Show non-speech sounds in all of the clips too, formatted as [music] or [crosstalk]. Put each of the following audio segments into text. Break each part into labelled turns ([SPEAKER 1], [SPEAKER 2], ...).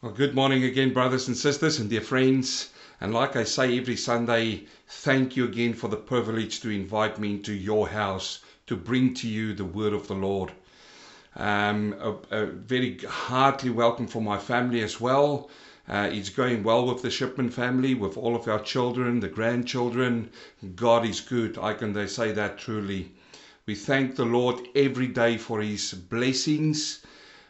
[SPEAKER 1] Well, good morning again, brothers and sisters and dear friends. And like I say every Sunday, thank you again for the privilege to invite me into your house to bring to you the word of the Lord. Um, a, a very heartily welcome for my family as well. Uh, it's going well with the Shipman family, with all of our children, the grandchildren. God is good. I can say that truly. We thank the Lord every day for His blessings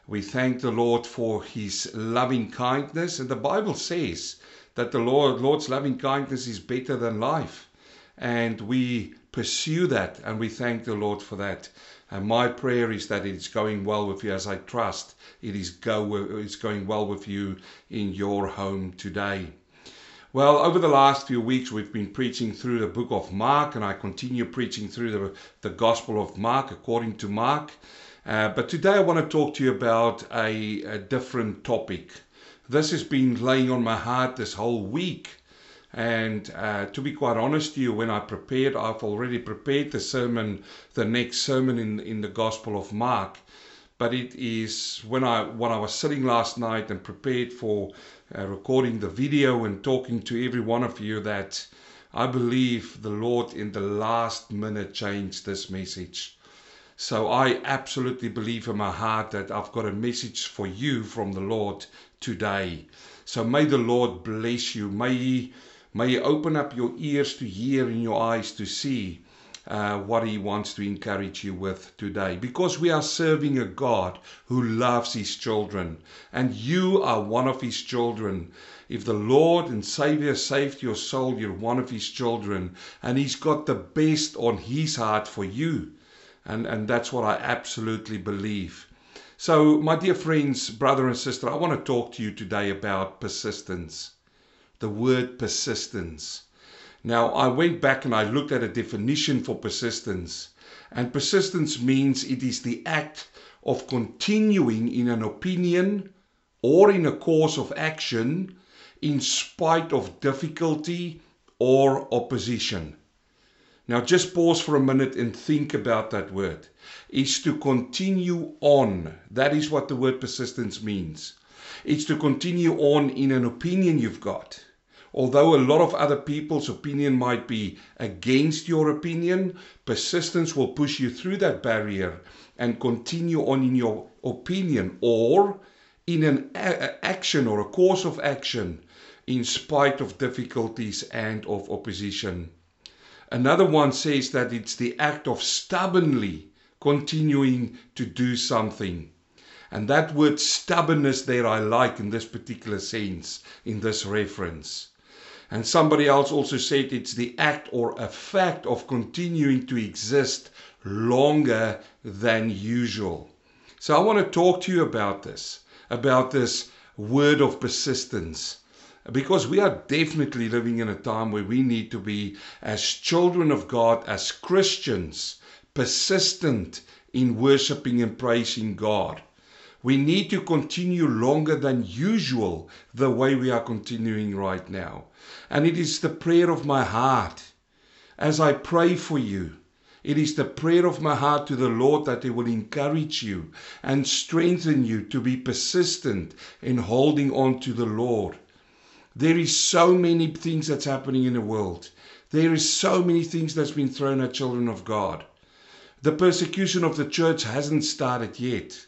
[SPEAKER 1] we thank the Lord for his loving kindness. And the Bible says that the Lord, Lord's loving kindness is better than life. And we pursue that and we thank the Lord for that. And my prayer is that it's going well with you as I trust it is go it's going well with you in your home today. Well, over the last few weeks, we've been preaching through the book of Mark, and I continue preaching through the, the Gospel of Mark according to Mark. Uh, but today I want to talk to you about a, a different topic. This has been laying on my heart this whole week. And uh, to be quite honest to you, when I prepared, I've already prepared the sermon, the next sermon in, in the Gospel of Mark. But it is when I when I was sitting last night and prepared for uh, recording the video and talking to every one of you that I believe the Lord in the last minute changed this message. So I absolutely believe in my heart that I've got a message for you from the Lord today. So may the Lord bless you. May He, may he open up your ears to hear and your eyes to see uh, what He wants to encourage you with today. Because we are serving a God who loves His children, and you are one of His children. If the Lord and Savior saved your soul, you're one of His children, and He's got the best on His heart for you. And, and that's what I absolutely believe. So, my dear friends, brother and sister, I want to talk to you today about persistence. The word persistence. Now, I went back and I looked at a definition for persistence. And persistence means it is the act of continuing in an opinion or in a course of action in spite of difficulty or opposition. Now, just pause for a minute and think about that word. Is to continue on. That is what the word persistence means. It's to continue on in an opinion you've got. Although a lot of other people's opinion might be against your opinion, persistence will push you through that barrier and continue on in your opinion or in an a- action or a course of action in spite of difficulties and of opposition. Another one says that it's the act of stubbornly continuing to do something. And that word stubbornness there I like in this particular sense, in this reference. And somebody else also said it's the act or a fact of continuing to exist longer than usual. So I want to talk to you about this, about this word of persistence because we are definitely living in a time where we need to be, as children of God, as Christians, persistent in worshiping and praising God. We need to continue longer than usual the way we are continuing right now. And it is the prayer of my heart as I pray for you. It is the prayer of my heart to the Lord that He will encourage you and strengthen you to be persistent in holding on to the Lord. There is so many things that's happening in the world. There is so many things that's been thrown at children of God. The persecution of the church hasn't started yet.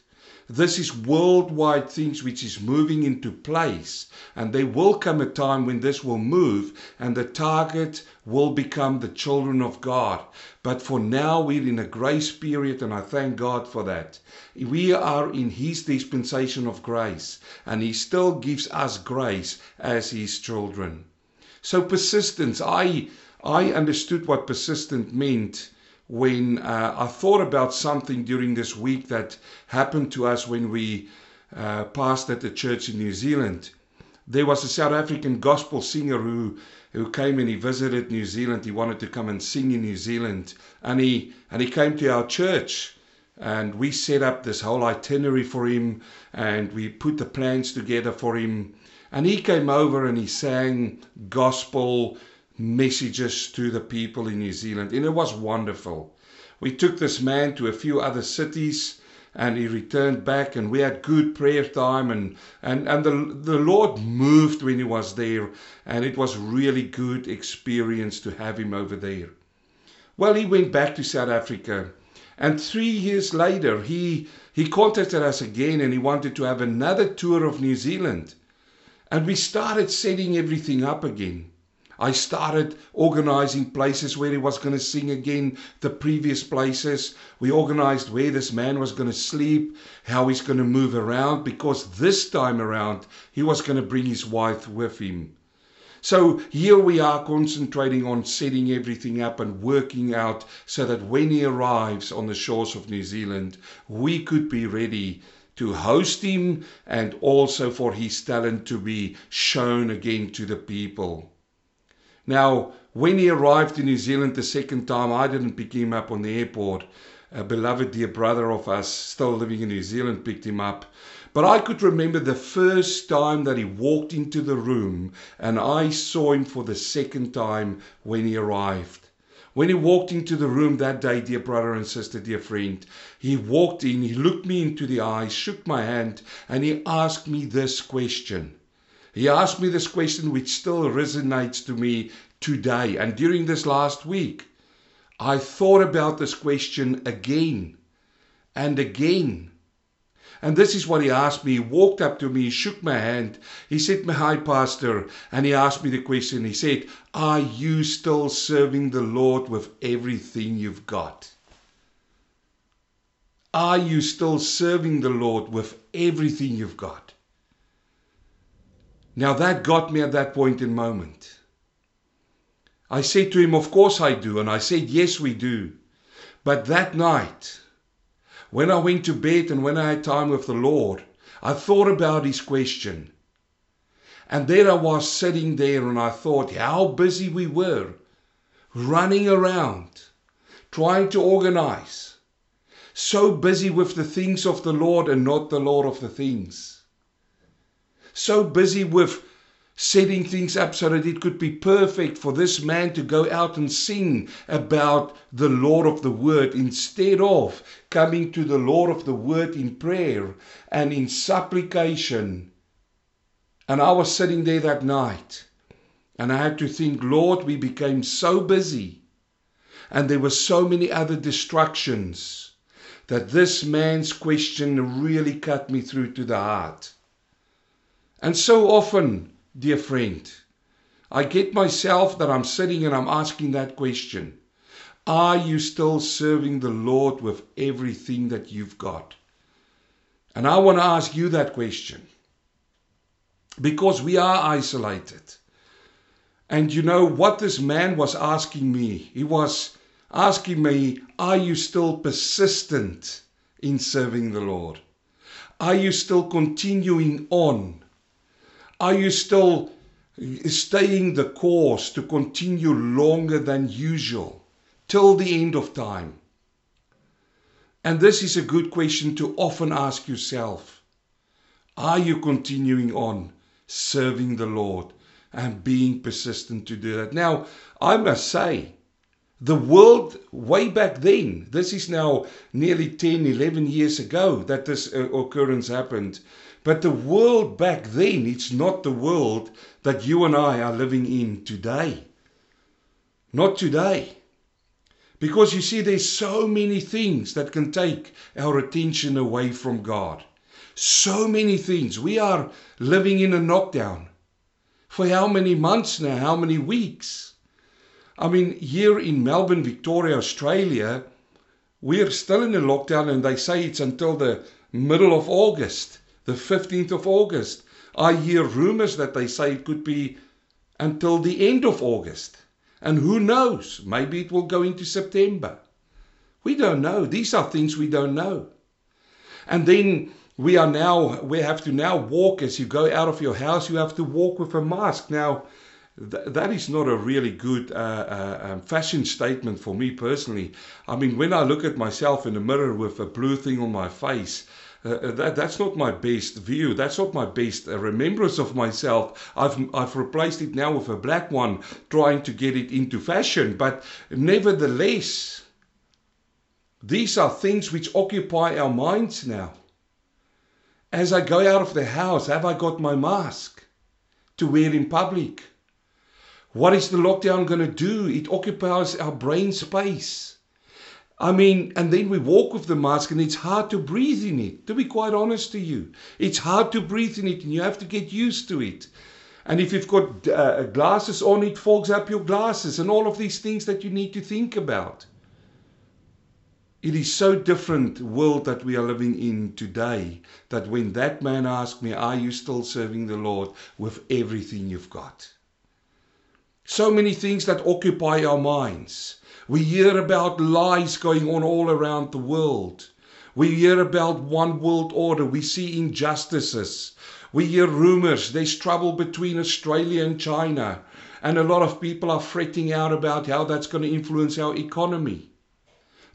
[SPEAKER 1] This is worldwide things which is moving into place. And there will come a time when this will move and the target will become the children of God. But for now, we're in a grace period, and I thank God for that. We are in His dispensation of grace, and He still gives us grace as His children. So, persistence, I, I understood what persistent meant when uh, I thought about something during this week that happened to us when we uh, at the church in New Zealand. There was a South African gospel singer who who came and he visited New Zealand. He wanted to come and sing in New Zealand, and he and he came to our church, and we set up this whole itinerary for him, and we put the plans together for him. And he came over and he sang gospel messages to the people in New Zealand, and it was wonderful. We took this man to a few other cities and he returned back and we had good prayer time and and and the the Lord moved when he was there and it was really good experience to have him over there. Well, he went back to South Africa and 3 years later he he contacted us again and he wanted to have another tour of New Zealand. And we started setting everything up again. I started organizing places where he was going to sing again, the previous places. We organized where this man was going to sleep, how he's going to move around, because this time around he was going to bring his wife with him. So here we are concentrating on setting everything up and working out so that when he arrives on the shores of New Zealand, we could be ready to host him and also for his talent to be shown again to the people. Now, when he arrived in New Zealand the second time, I didn't pick him up on the airport. A beloved dear brother of us, still living in New Zealand, picked him up. But I could remember the first time that he walked into the room and I saw him for the second time when he arrived. When he walked into the room that day, dear brother and sister, dear friend, he walked in, he looked me into the eyes, shook my hand, and he asked me this question. He asked me this question which still resonates to me today and during this last week. I thought about this question again and again. And this is what he asked me. He walked up to me, he shook my hand, he said, "My hi, Pastor," and he asked me the question. He said, Are you still serving the Lord with everything you've got? Are you still serving the Lord with everything you've got? Now that got me at that point in moment. I said to him, Of course I do. And I said, Yes, we do. But that night, when I went to bed and when I had time with the Lord, I thought about his question. And there I was sitting there and I thought how busy we were, running around, trying to organize, so busy with the things of the Lord and not the Lord of the things. So busy with setting things up so that it could be perfect for this man to go out and sing about the Lord of the Word instead of coming to the Lord of the Word in prayer and in supplication. And I was sitting there that night and I had to think, Lord, we became so busy and there were so many other distractions that this man's question really cut me through to the heart. And so often, dear friend, I get myself that I'm sitting and I'm asking that question Are you still serving the Lord with everything that you've got? And I want to ask you that question because we are isolated. And you know what this man was asking me? He was asking me, Are you still persistent in serving the Lord? Are you still continuing on? Are you still staying the course to continue longer than usual till the end of time? And this is a good question to often ask yourself. Are you continuing on serving the Lord and being persistent to do that? Now, I must say, the world way back then, this is now nearly 10, 11 years ago that this uh, occurrence happened. But the world back then, it's not the world that you and I are living in today. Not today. Because you see, there's so many things that can take our attention away from God. So many things. We are living in a knockdown. For how many months now? How many weeks? I mean, here in Melbourne, Victoria, Australia, we're still in a lockdown and they say it's until the middle of August the 15th of August. I hear rumors that they say it could be until the end of August. And who knows? Maybe it will go into September. We don't know. These are things we don't know. And then we are now, we have to now walk as you go out of your house, you have to walk with a mask. Now, th- that is not a really good uh, uh, um, fashion statement for me personally. I mean, when I look at myself in the mirror with a blue thing on my face, uh, uh, that, that's not my best view. That's not my best uh, remembrance of myself. I've, I've replaced it now with a black one, trying to get it into fashion. But nevertheless, These are things which occupy our minds now. As I go out of the house, have I got my mask to wear in public? What is the lockdown going to do? It occupies our brain space. I mean, and then we walk with the mask and it's hard to breathe in it, to be quite honest to you. It's hard to breathe in it and you have to get used to it. And if you've got uh, glasses on, it fogs up your glasses and all of these things that you need to think about. It is so different world that we are living in today that when that man asked me, Are you still serving the Lord with everything you've got? So many things that occupy our minds. We hear about lies going on all around the world. We hear about one world order. We see injustices. We hear rumors. There's trouble between Australia and China. And a lot of people are fretting out about how that's going to influence our economy.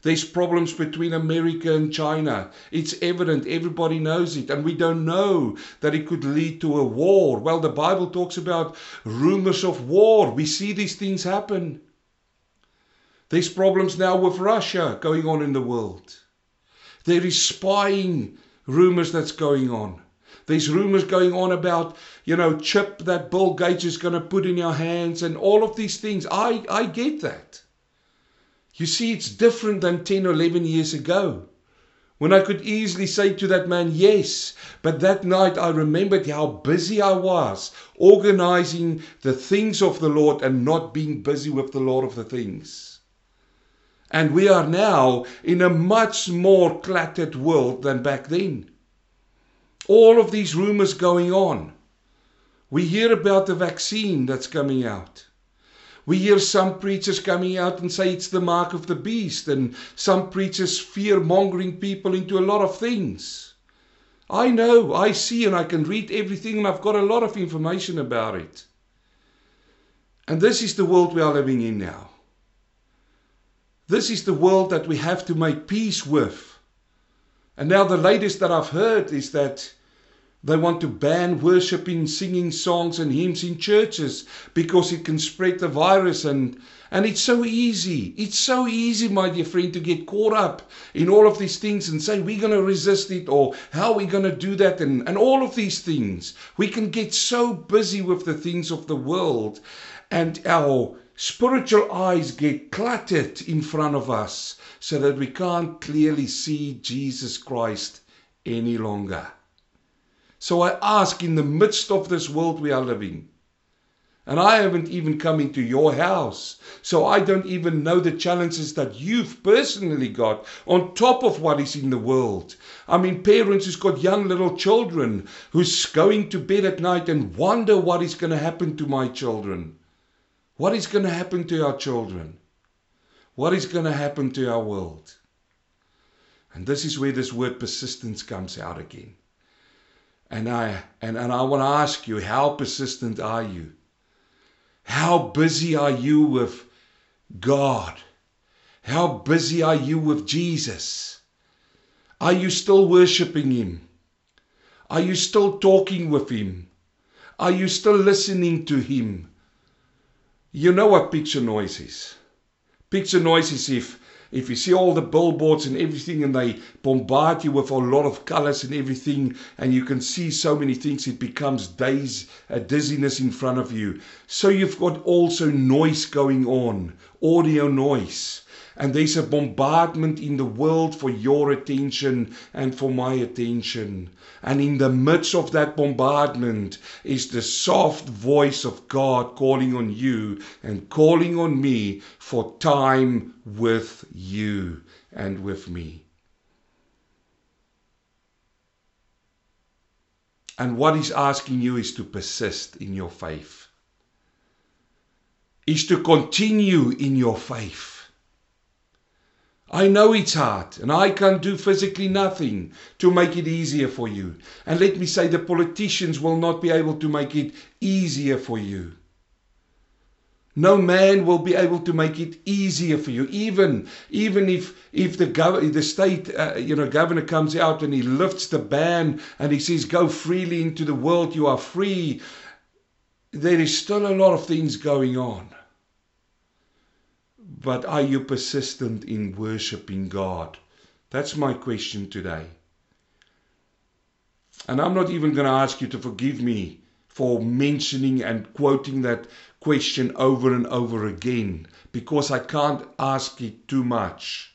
[SPEAKER 1] There's problems between America and China. It's evident, everybody knows it, and we don't know that it could lead to a war. Well, the Bible talks about rumors of war. We see these things happen. There's problems now with Russia going on in the world. There is spying rumors that's going on. There's rumors going on about, you know, chip that Bill Gates is going to put in your hands and all of these things. I, I get that. You see, it's different than 10 or 11 years ago. When I could easily say to that man, yes, but that night I remembered how busy I was organizing the things of the Lord and not being busy with the Lord of the things. And we are now in a much more cluttered world than back then. All of these rumors going on. We hear about the vaccine that's coming out. We hear some preachers coming out and say it's the mark of the beast, and some preachers fear mongering people into a lot of things. I know, I see, and I can read everything, and I've got a lot of information about it. And this is the world we are living in now. This is the world that we have to make peace with. And now, the latest that I've heard is that they want to ban worshiping, singing songs and hymns in churches because it can spread the virus and and it's so easy. It's so easy, my dear friend, to get caught up in all of these things and say we're going to resist it or how are we going to do that and, and all of these things. We can get so busy with the things of the world and our spiritual eyes get cluttered in front of us so that we can't clearly see Jesus Christ any longer. So I ask in the midst of this world we are living, and I haven't even come into your house, so I don't even know the challenges that you've personally got on top of what is in the world. I mean, parents who's got young little children who's going to bed at night and wonder what is going to happen to my children. What is going to happen to our children? What is going to happen to our world? And this is where this word persistence comes out again. And I and, and I want to ask you, how persistent are you? How busy are you with God? How busy are you with Jesus? Are you still worshiping Him? Are you still talking with Him? Are you still listening to Him? You know what picture noise is? Picture noise is if if you see all the billboards and everything and they bombard you with a lot of colors and everything and you can see so many things it becomes days a dizziness in front of you so you've got also noise going on audio noise and there's a bombardment in the world for your attention and for my attention. And in the midst of that bombardment is the soft voice of God calling on you and calling on me for time with you and with me. And what he's asking you is to persist in your faith, is to continue in your faith I know it's hard, and I can do physically nothing to make it easier for you. And let me say, the politicians will not be able to make it easier for you. No man will be able to make it easier for you. Even even if if the gov- the state uh, you know governor comes out and he lifts the ban and he says go freely into the world, you are free. There is still a lot of things going on. But are you persistent in worshiping God? That's my question today. And I'm not even going to ask you to forgive me for mentioning and quoting that question over and over again because I can't ask it too much.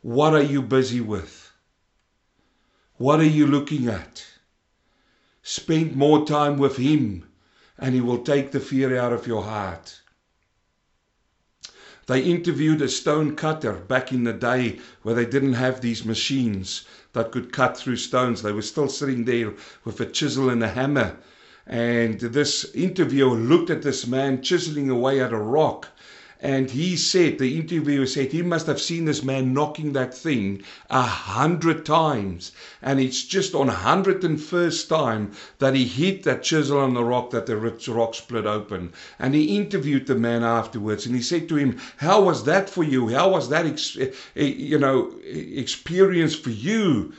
[SPEAKER 1] What are you busy with? What are you looking at? Spend more time with Him and He will take the fear out of your heart. They interviewed a stone cutter back in the day where they didn't have these machines that could cut through stones. They were still sitting there with a chisel and a hammer. And this interviewer looked at this man chiseling away at a rock and he said, the interviewer said, he must have seen this man knocking that thing a hundred times. And it's just on 101st time that he hit that chisel on the rock that the rock split open. And he interviewed the man afterwards and he said to him, how was that for you? How was that, ex- eh, eh, you know, experience for you?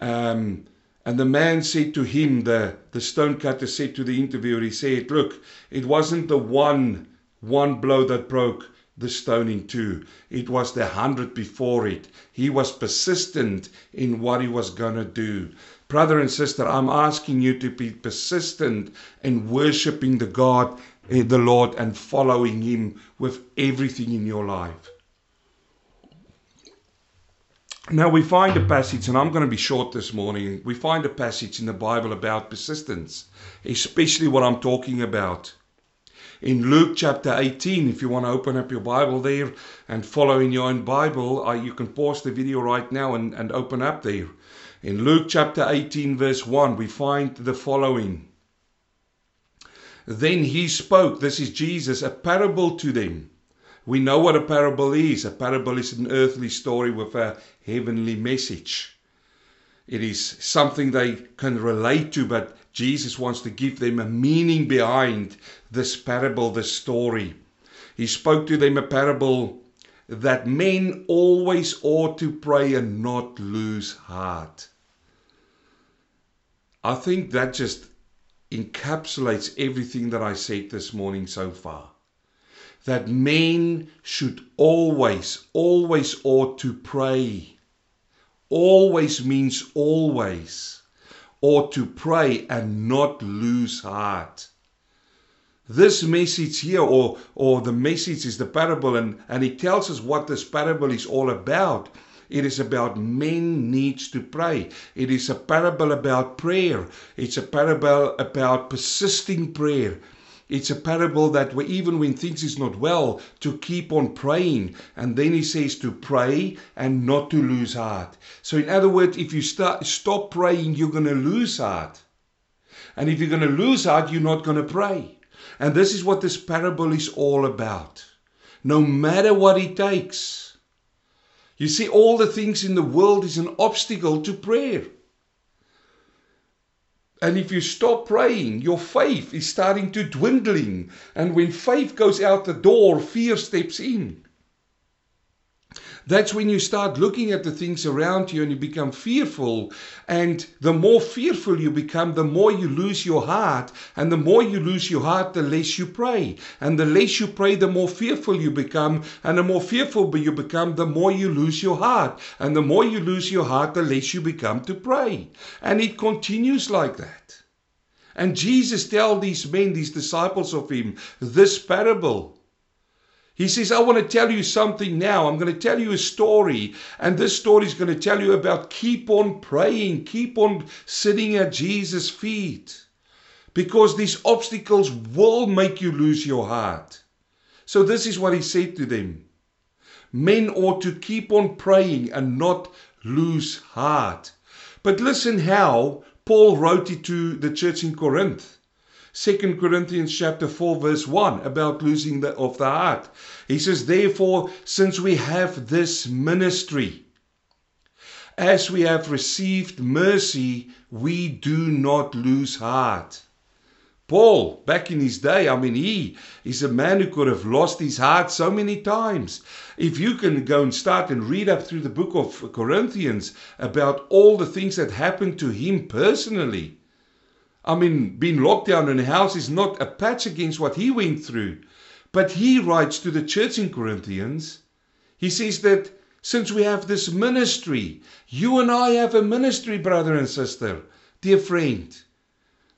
[SPEAKER 1] Um, and the man said to him, the, the stonecutter said to the interviewer, he said, look, it wasn't the one one blow that broke the stone in two. It was the hundred before it. He was persistent in what he was going to do. Brother and sister, I'm asking you to be persistent in worshiping the God, eh, the Lord, and following Him with everything in your life. Now we find a passage, and I'm going to be short this morning. We find a passage in the Bible about persistence, especially what I'm talking about in Luke chapter 18. If you want to open up your Bible there and follow in your own Bible, uh, you can pause the video right now and, and open up there. In Luke chapter 18, verse 1, we find the following. Then he spoke, this is Jesus, a parable to them. We know what a parable is. A parable is an earthly story with a heavenly message. It is something they can relate to, but Jesus wants to give them a meaning behind this parable, this story. He spoke to them a parable that men always ought to pray and not lose heart. I think that just encapsulates everything that I said this morning so far. That men should always, always ought to pray. Always means always or to pray and not lose heart. This message here, or, or the message is the parable, and, and he tells us what this parable is all about. It is about men needs to pray. It is a parable about prayer. It's a parable about persisting prayer. It's a parable that even when things is not well, to keep on praying. And then he says to pray and not to lose heart. So in other words, if you start, stop praying, you're going to lose heart. And if you're going to lose heart, you're not going to pray. And this is what this parable is all about. No matter what it takes. You see, all the things in the world is an obstacle to prayer. And if you stop praying, your faith is starting to dwindling. And when faith goes out the door, fear steps in. That's when you start looking at the things around you and you become fearful. And the more fearful you become, the more you lose your heart. And the more you lose your heart, the less you pray. And the less you pray, the more fearful you become. And the more fearful you become, the more you lose your heart. And the more you lose your heart, the less you become to pray. And it continues like that. And Jesus tells these men, these disciples of him, this parable. He says, I want to tell you something now. I'm going to tell you a story. And this story is going to tell you about keep on praying, keep on sitting at Jesus' feet. Because these obstacles will make you lose your heart. So, this is what he said to them Men ought to keep on praying and not lose heart. But listen how Paul wrote it to the church in Corinth. 2 Corinthians chapter 4 verse 1 about losing the, of the heart. He says, Therefore, since we have this ministry, as we have received mercy, we do not lose heart. Paul, back in his day, I mean, he is a man who could have lost his heart so many times. If you can go and start and read up through the book of Corinthians about all the things that happened to him personally, I mean, being locked down in a house is not a patch against what he went through. But he writes to the church in Corinthians, he says that since we have this ministry, you and I have a ministry, brother and sister, dear friend.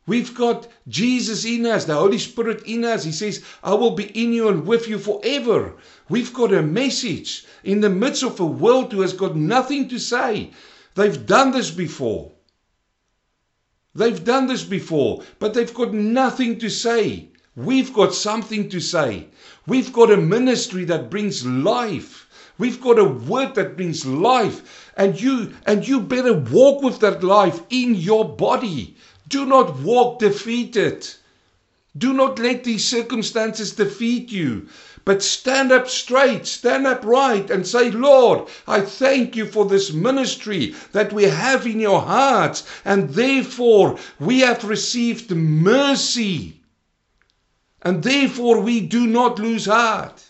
[SPEAKER 1] We've got Jesus in us, the Holy Spirit in us. He says, I will be in you and with you forever. We've got a message in the midst of a world who has got nothing to say. They've done this before. They've done this before, but they've got nothing to say. We've got something to say. We've got a ministry that brings life. We've got a word that brings life. And you and you better walk with that life in your body. Do not walk defeated. Do not let these circumstances defeat you. But stand up straight, stand up right, and say, Lord, I thank you for this ministry that we have in your hearts, and therefore we have received mercy. And therefore we do not lose heart.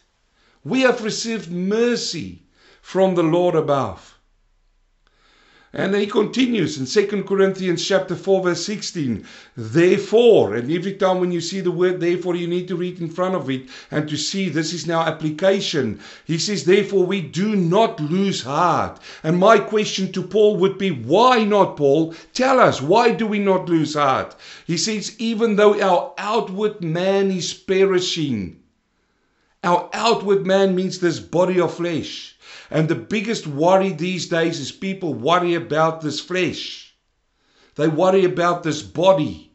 [SPEAKER 1] We have received mercy from the Lord above. And he continues in 2 Corinthians chapter 4 verse 16. Therefore, and every time when you see the word therefore, you need to read in front of it and to see this is now application. He says, therefore, we do not lose heart. And my question to Paul would be, why not, Paul? Tell us, why do we not lose heart? He says, even though our outward man is perishing, our outward man means this body of flesh. And the biggest worry these days is people worry about this flesh. They worry about this body.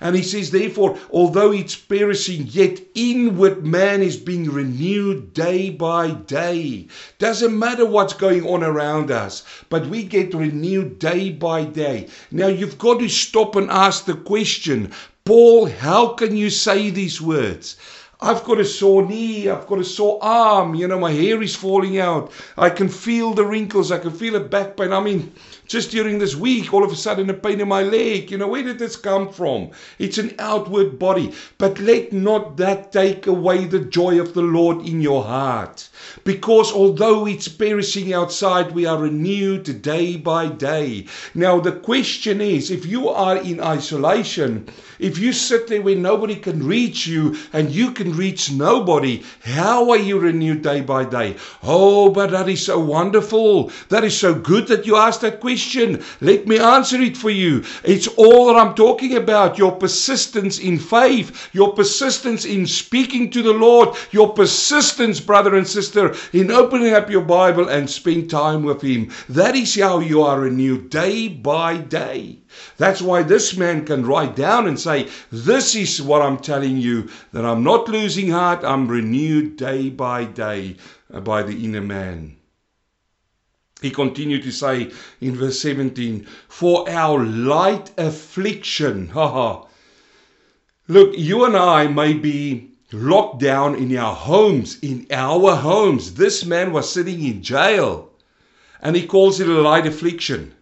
[SPEAKER 1] And he says, therefore, although it's perishing, yet inward man is being renewed day by day. Doesn't matter what's going on around us, but we get renewed day by day. Now you've got to stop and ask the question, Paul, how can you say these words? I've got a sore knee, I've got a sore arm, you know, my hair is falling out. I can feel the wrinkles, I can feel a back pain. I mean, just during this week, all of a sudden, a pain in my leg. You know, where did this come from? It's an outward body. But let not that take away the joy of the Lord in your heart. Because although it's perishing outside, we are renewed day by day. Now, the question is if you are in isolation, if you sit there where nobody can reach you and you can reach nobody, how are you renewed day by day? Oh, but that is so wonderful. That is so good that you asked that question. Let me answer it for you. It's all that I'm talking about your persistence in faith, your persistence in speaking to the Lord, your persistence, brother and sister, in opening up your Bible and spend time with Him. That is how you are renewed day by day. That's why this man can write down and say, This is what I'm telling you, that I'm not losing heart, I'm renewed day by day uh, by the inner man. He continued to say in verse 17, For our light affliction, [laughs] haha. Look, you and I may be locked down in our homes, in our homes. This man was sitting in jail, and he calls it a light affliction.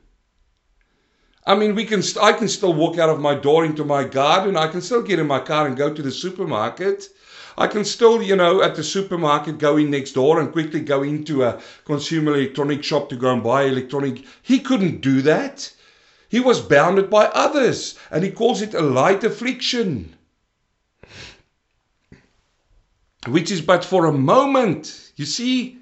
[SPEAKER 1] I mean, we can. I can still walk out of my door into my garden. I can still get in my car and go to the supermarket. I can still, you know, at the supermarket go in next door and quickly go into a consumer electronic shop to go and buy electronic. He couldn't do that. He was bounded by others, and he calls it a light affliction, which is but for a moment. You see,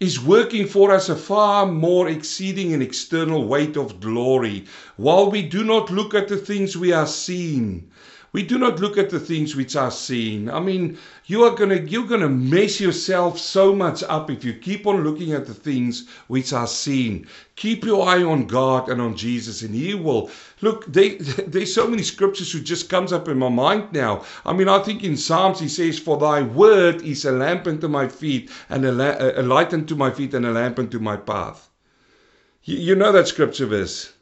[SPEAKER 1] is working for us a far more exceeding and external weight of glory, while we do not look at the things we are seeing. We do not look at the things which are seen. I mean, you are gonna you're gonna mess yourself so much up if you keep on looking at the things which are seen. Keep your eye on God and on Jesus, and He will look. [laughs] There's so many scriptures who just comes up in my mind now. I mean, I think in Psalms He says, "For Thy word is a lamp unto my feet, and a, la- a light unto my feet, and a lamp unto my path." You, you know that scripture verse.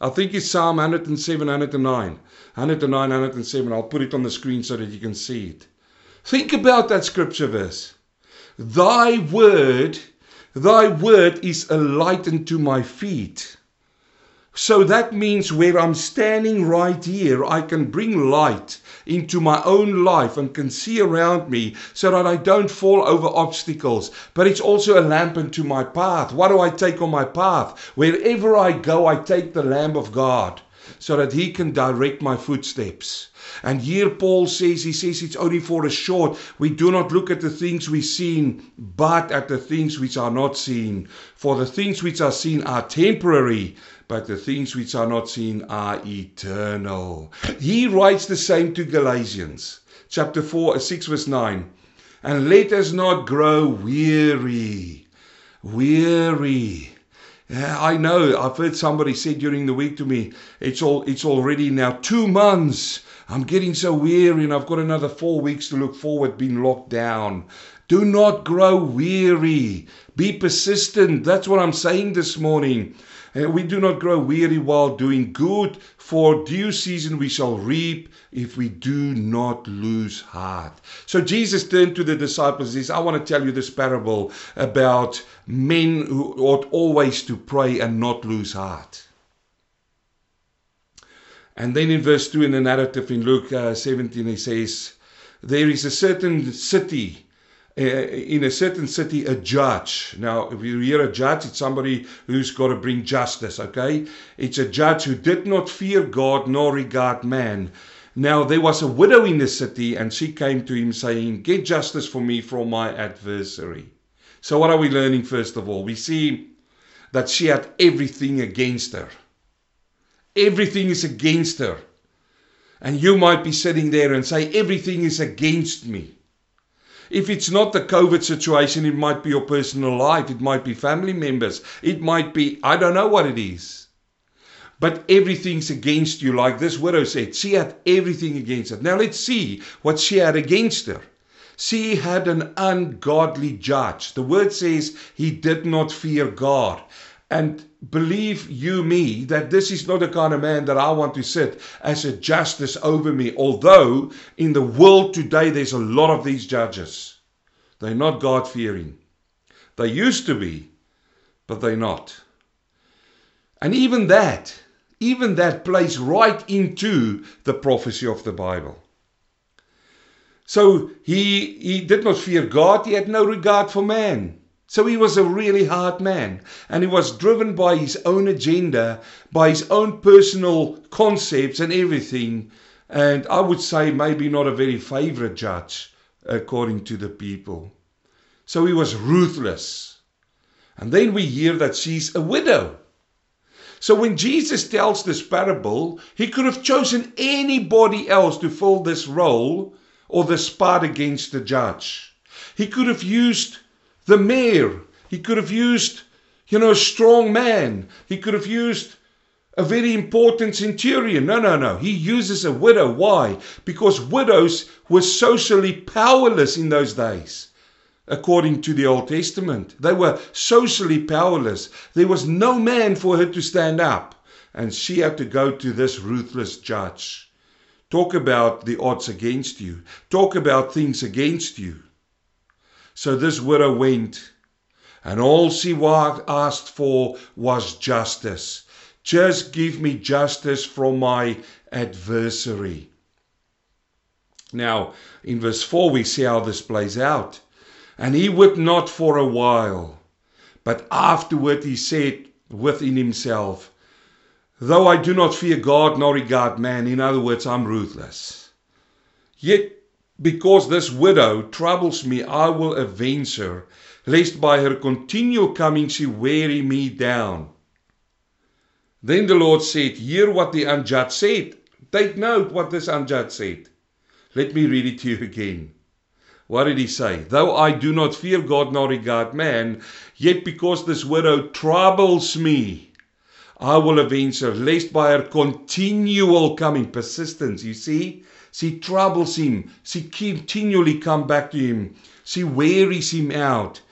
[SPEAKER 1] I think it's Psalm 107, 109. 109, 107. I'll put it on the screen so that you can see it. Think about that scripture verse. Thy word, thy word is a light unto my feet. So that means where I'm standing right here, I can bring light into my own life and can see around me so that I don't fall over obstacles. But it's also a lamp unto my path. What do I take on my path? Wherever I go, I take the lamp of God. so that He can direct my footsteps. And here Paul says, he says it's only for a short. We do not look at the things we've seen, but at the things which are not seen. For the things which are seen are temporary, but the things which are not seen are eternal. He writes the same to Galatians, chapter 4, uh, 6, verse 9. And let us not grow weary. Weary. I know. I've heard somebody say during the week to me, it's all it's already now two months. I'm getting so weary and I've got another four weeks to look forward being locked down. Do not grow weary. Be persistent. That's what I'm saying this morning. And we do not grow weary while doing good, for due season we shall reap if we do not lose heart. So Jesus turned to the disciples and says, I want to tell you this parable about men who ought always to pray and not lose heart. And then in verse 2 in the narrative in Luke uh, 17, he says, There is a certain city uh, in a certain city a judge. Now, if you hear a judge, it's somebody who's got to bring justice, okay? It's a judge who did not fear God nor regard man. Now, there was a widow in the city, and she came to him saying, Get justice for me from my adversary. So, what are we learning first of all? We see that she had everything against her. Everything is against her. And you might be sitting there and say, Everything is against me. If it's not the COVID situation, it might be your personal life, it might be family members, it might be, I don't know what it is. But everything's against you, like this widow said. She had everything against her. Now let's see what she had against her. She had an ungodly judge. The word says he did not fear God. And believe you me that this is not the kind of man that I want to sit as a justice over me. Although in the world today there's a lot of these judges. They're not God fearing. They used to be, but they're not. And even that, even that plays right into the prophecy of the Bible. So he, he did not fear God, he had no regard for man. So he was a really hard man and he was driven by his own agenda, by his own personal concepts and everything. And I would say maybe not a very favorite judge according to the people. So he was ruthless. And then we hear that she's a widow. So when Jesus tells this parable, he could have chosen anybody else to fill this role or this part against the judge. He could have used the mayor. He could have used, you know, a strong man. He could have used a very important centurion. No, no, no. He uses a widow. Why? Because widows were socially powerless in those days, according to the Old Testament. They were socially powerless. There was no man for her to stand up. And she had to go to this ruthless judge. Talk about the odds against you. Talk about things against you. So this widow went, and all she asked for was justice. Just give me justice from my adversary. Now, in verse 4, we see how this plays out. And he would not for a while, but afterward he said within himself, Though I do not fear God nor regard man, in other words, I'm ruthless. Yet because this widow troubles me, I will avenge her, lest by her continual coming she weary me down. Then the Lord said, Hear what the unjudged said. Take note what this unjudged said. Let me read it to you again. What did he say? Though I do not fear God nor regard man, yet because this widow troubles me, I will avenge her, lest by her continual coming, persistence, you see, she troubles him. She continually come back to him. She wearies him out.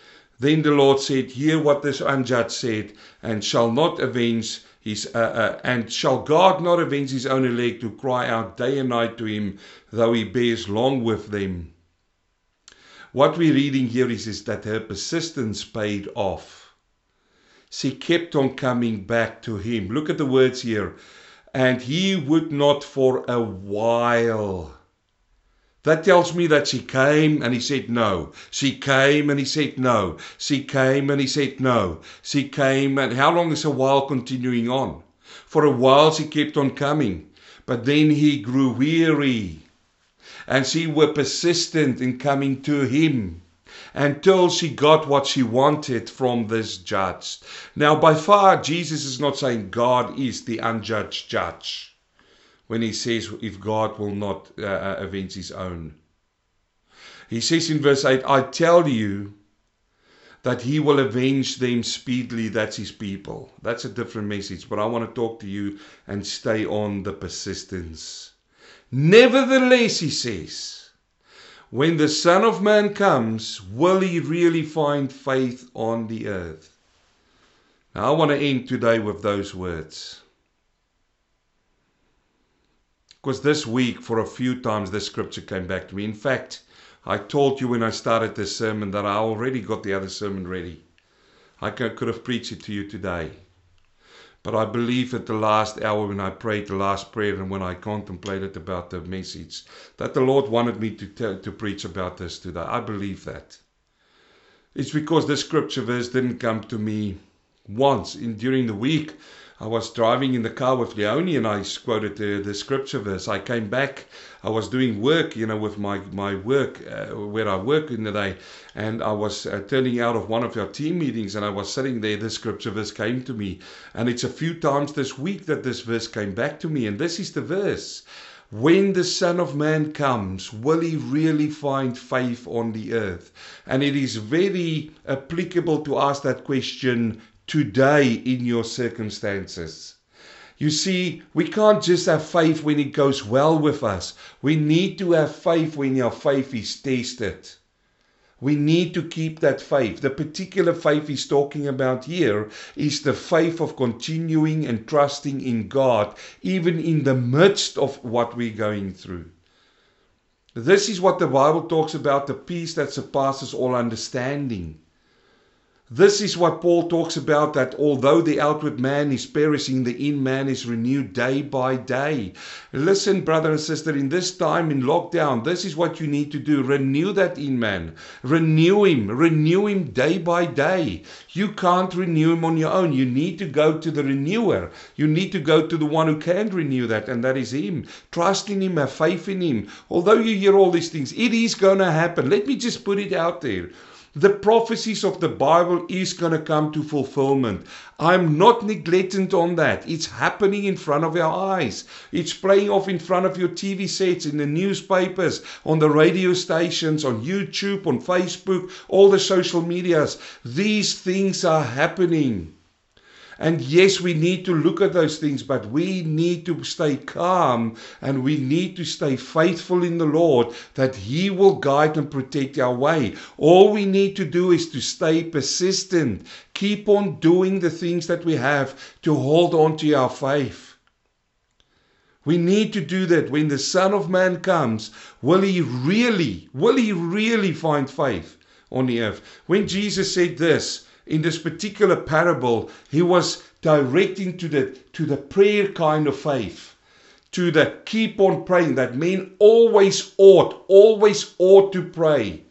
[SPEAKER 1] Then the Lord said, Hear what this unjudged said, and shall not avenge his, uh, uh, and shall God not avenge his own elect to cry out day and night to him, though he bears long with them? What we're reading here is, is that her persistence paid off. She kept on coming back to him. Look at the words here and he would not for a while. That tells me that she came and he said no. She came and he said no. She came and he said no. She came and how long is a while continuing on? For a while she kept on coming, but then he grew weary. And she were persistent in coming to him until she got what she wanted from this judge. Now, by far, Jesus is not saying God is the unjudged judge when he says if God will not uh, uh avenge his own. He says in verse 8, I tell you that he will avenge them speedily. That's his people. That's a different message, but I want to talk to you and stay on the persistence. Nevertheless, he says, when the Son of Man comes, will he really find faith on the earth? Now, I want to end today with those words. Because this week, for a few times, this scripture came back to me. In fact, I told you when I started this sermon that I already got the other sermon ready. I could have preached it to you today. But I believe at the last hour when I prayed the last prayer and when I contemplated about the message that the Lord wanted me to tell, to preach about this today. I believe that. It's because this scripture verse didn't come to me once in during the week. I was driving in the car with Leonie and I quoted the, the scripture verse. I came back. I was doing work, you know, with my, my work, uh, where I work in the day. And I was uh, turning out of one of our team meetings and I was sitting there. The scripture verse came to me. And it's a few times this week that this verse came back to me. And this is the verse. When the Son of Man comes, will he really find faith on the earth? And it is very applicable to ask that question today in your circumstances. You see, we can't just have faith when it goes well with us. We need to have faith when our faith is tested. We need to keep that faith. The particular faith he's talking about here is the faith of continuing and trusting in God, even in the midst of what we're going through. This is what the Bible talks about the peace that surpasses all understanding. This is what Paul talks about that although the outward man is perishing, the in man is renewed day by day. Listen, brother and sister, in this time in lockdown, this is what you need to do. Renew that in man. Renew him. Renew him day by day. You can't renew him on your own. You need to go to the renewer. You need to go to the one who can renew that, and that is him. Trust in him, have faith in him. Although you hear all these things, it is going to happen. Let me just put it out there. The prophecies of the Bible is going to come to fulfillment. I'm not neglecting on that. It's happening in front of our eyes. It's playing off in front of your TV sets, in the newspapers, on the radio stations, on YouTube, on Facebook, all the social medias. These things are happening. And yes, we need to look at those things, but we need to stay calm and we need to stay faithful in the Lord that He will guide and protect our way. All we need to do is to stay persistent, keep on doing the things that we have to hold on to our faith. We need to do that when the Son of Man comes. Will he really, will he really find faith on the earth? When Jesus said this, in this particular parable, he was directing to the, to the prayer kind of faith, to the keep on praying, that men always ought, always ought to pray.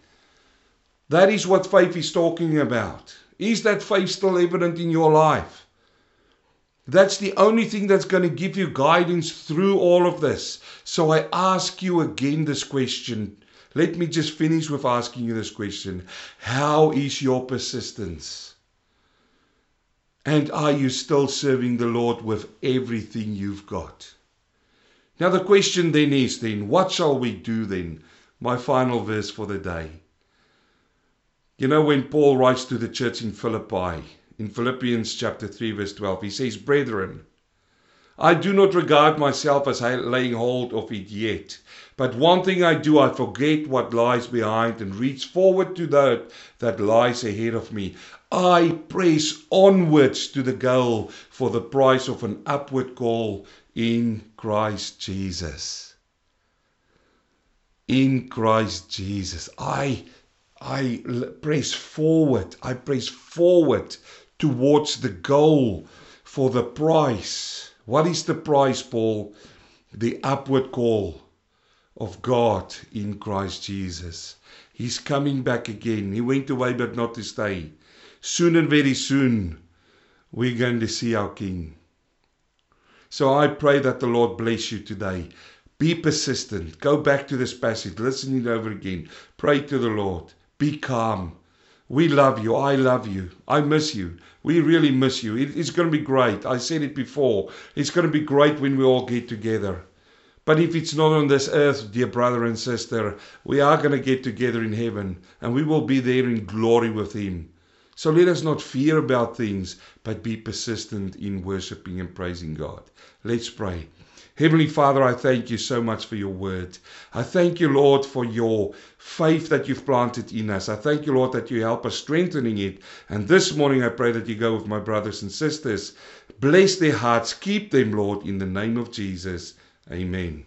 [SPEAKER 1] That is what faith is talking about. Is that faith still evident in your life? That's the only thing that's going to give you guidance through all of this. So I ask you again this question let me just finish with asking you this question How is your persistence? And are you still serving the Lord with everything you've got? Now, the question then is then, what shall we do then? My final verse for the day. You know, when Paul writes to the church in Philippi, in Philippians chapter 3, verse 12, he says, Brethren, I do not regard myself as laying hold of it yet. But one thing I do, I forget what lies behind and reach forward to that that lies ahead of me. I press onwards to the goal for the price of an upward call in Christ Jesus. In Christ Jesus. I I press forward. I press forward towards the goal for the price. What is the price, Paul? The upward call of God in Christ Jesus. He's coming back again. He went away, but not to stay. Soon and very soon, we're going to see our King. So I pray that the Lord bless you today. Be persistent. Go back to this passage. Listen it over again. Pray to the Lord. Be calm. We love you. I love you. I miss you. We really miss you. it's going to be great. I said it before. It's going to be great when we all get together. But if it's not on this earth, dear brother and sister, we are going to get together in heaven and we will be there in glory with Him. So let us not fear about things, but be persistent in worshiping and praising God. Let's pray. Heavenly Father, I thank you so much for your word. I thank you, Lord, for your faith that you've planted in us. I thank you, Lord, that you help us strengthening it. And this morning I pray that you go with my brothers and sisters. Bless their hearts. Keep them, Lord, in the name of Jesus. Amen.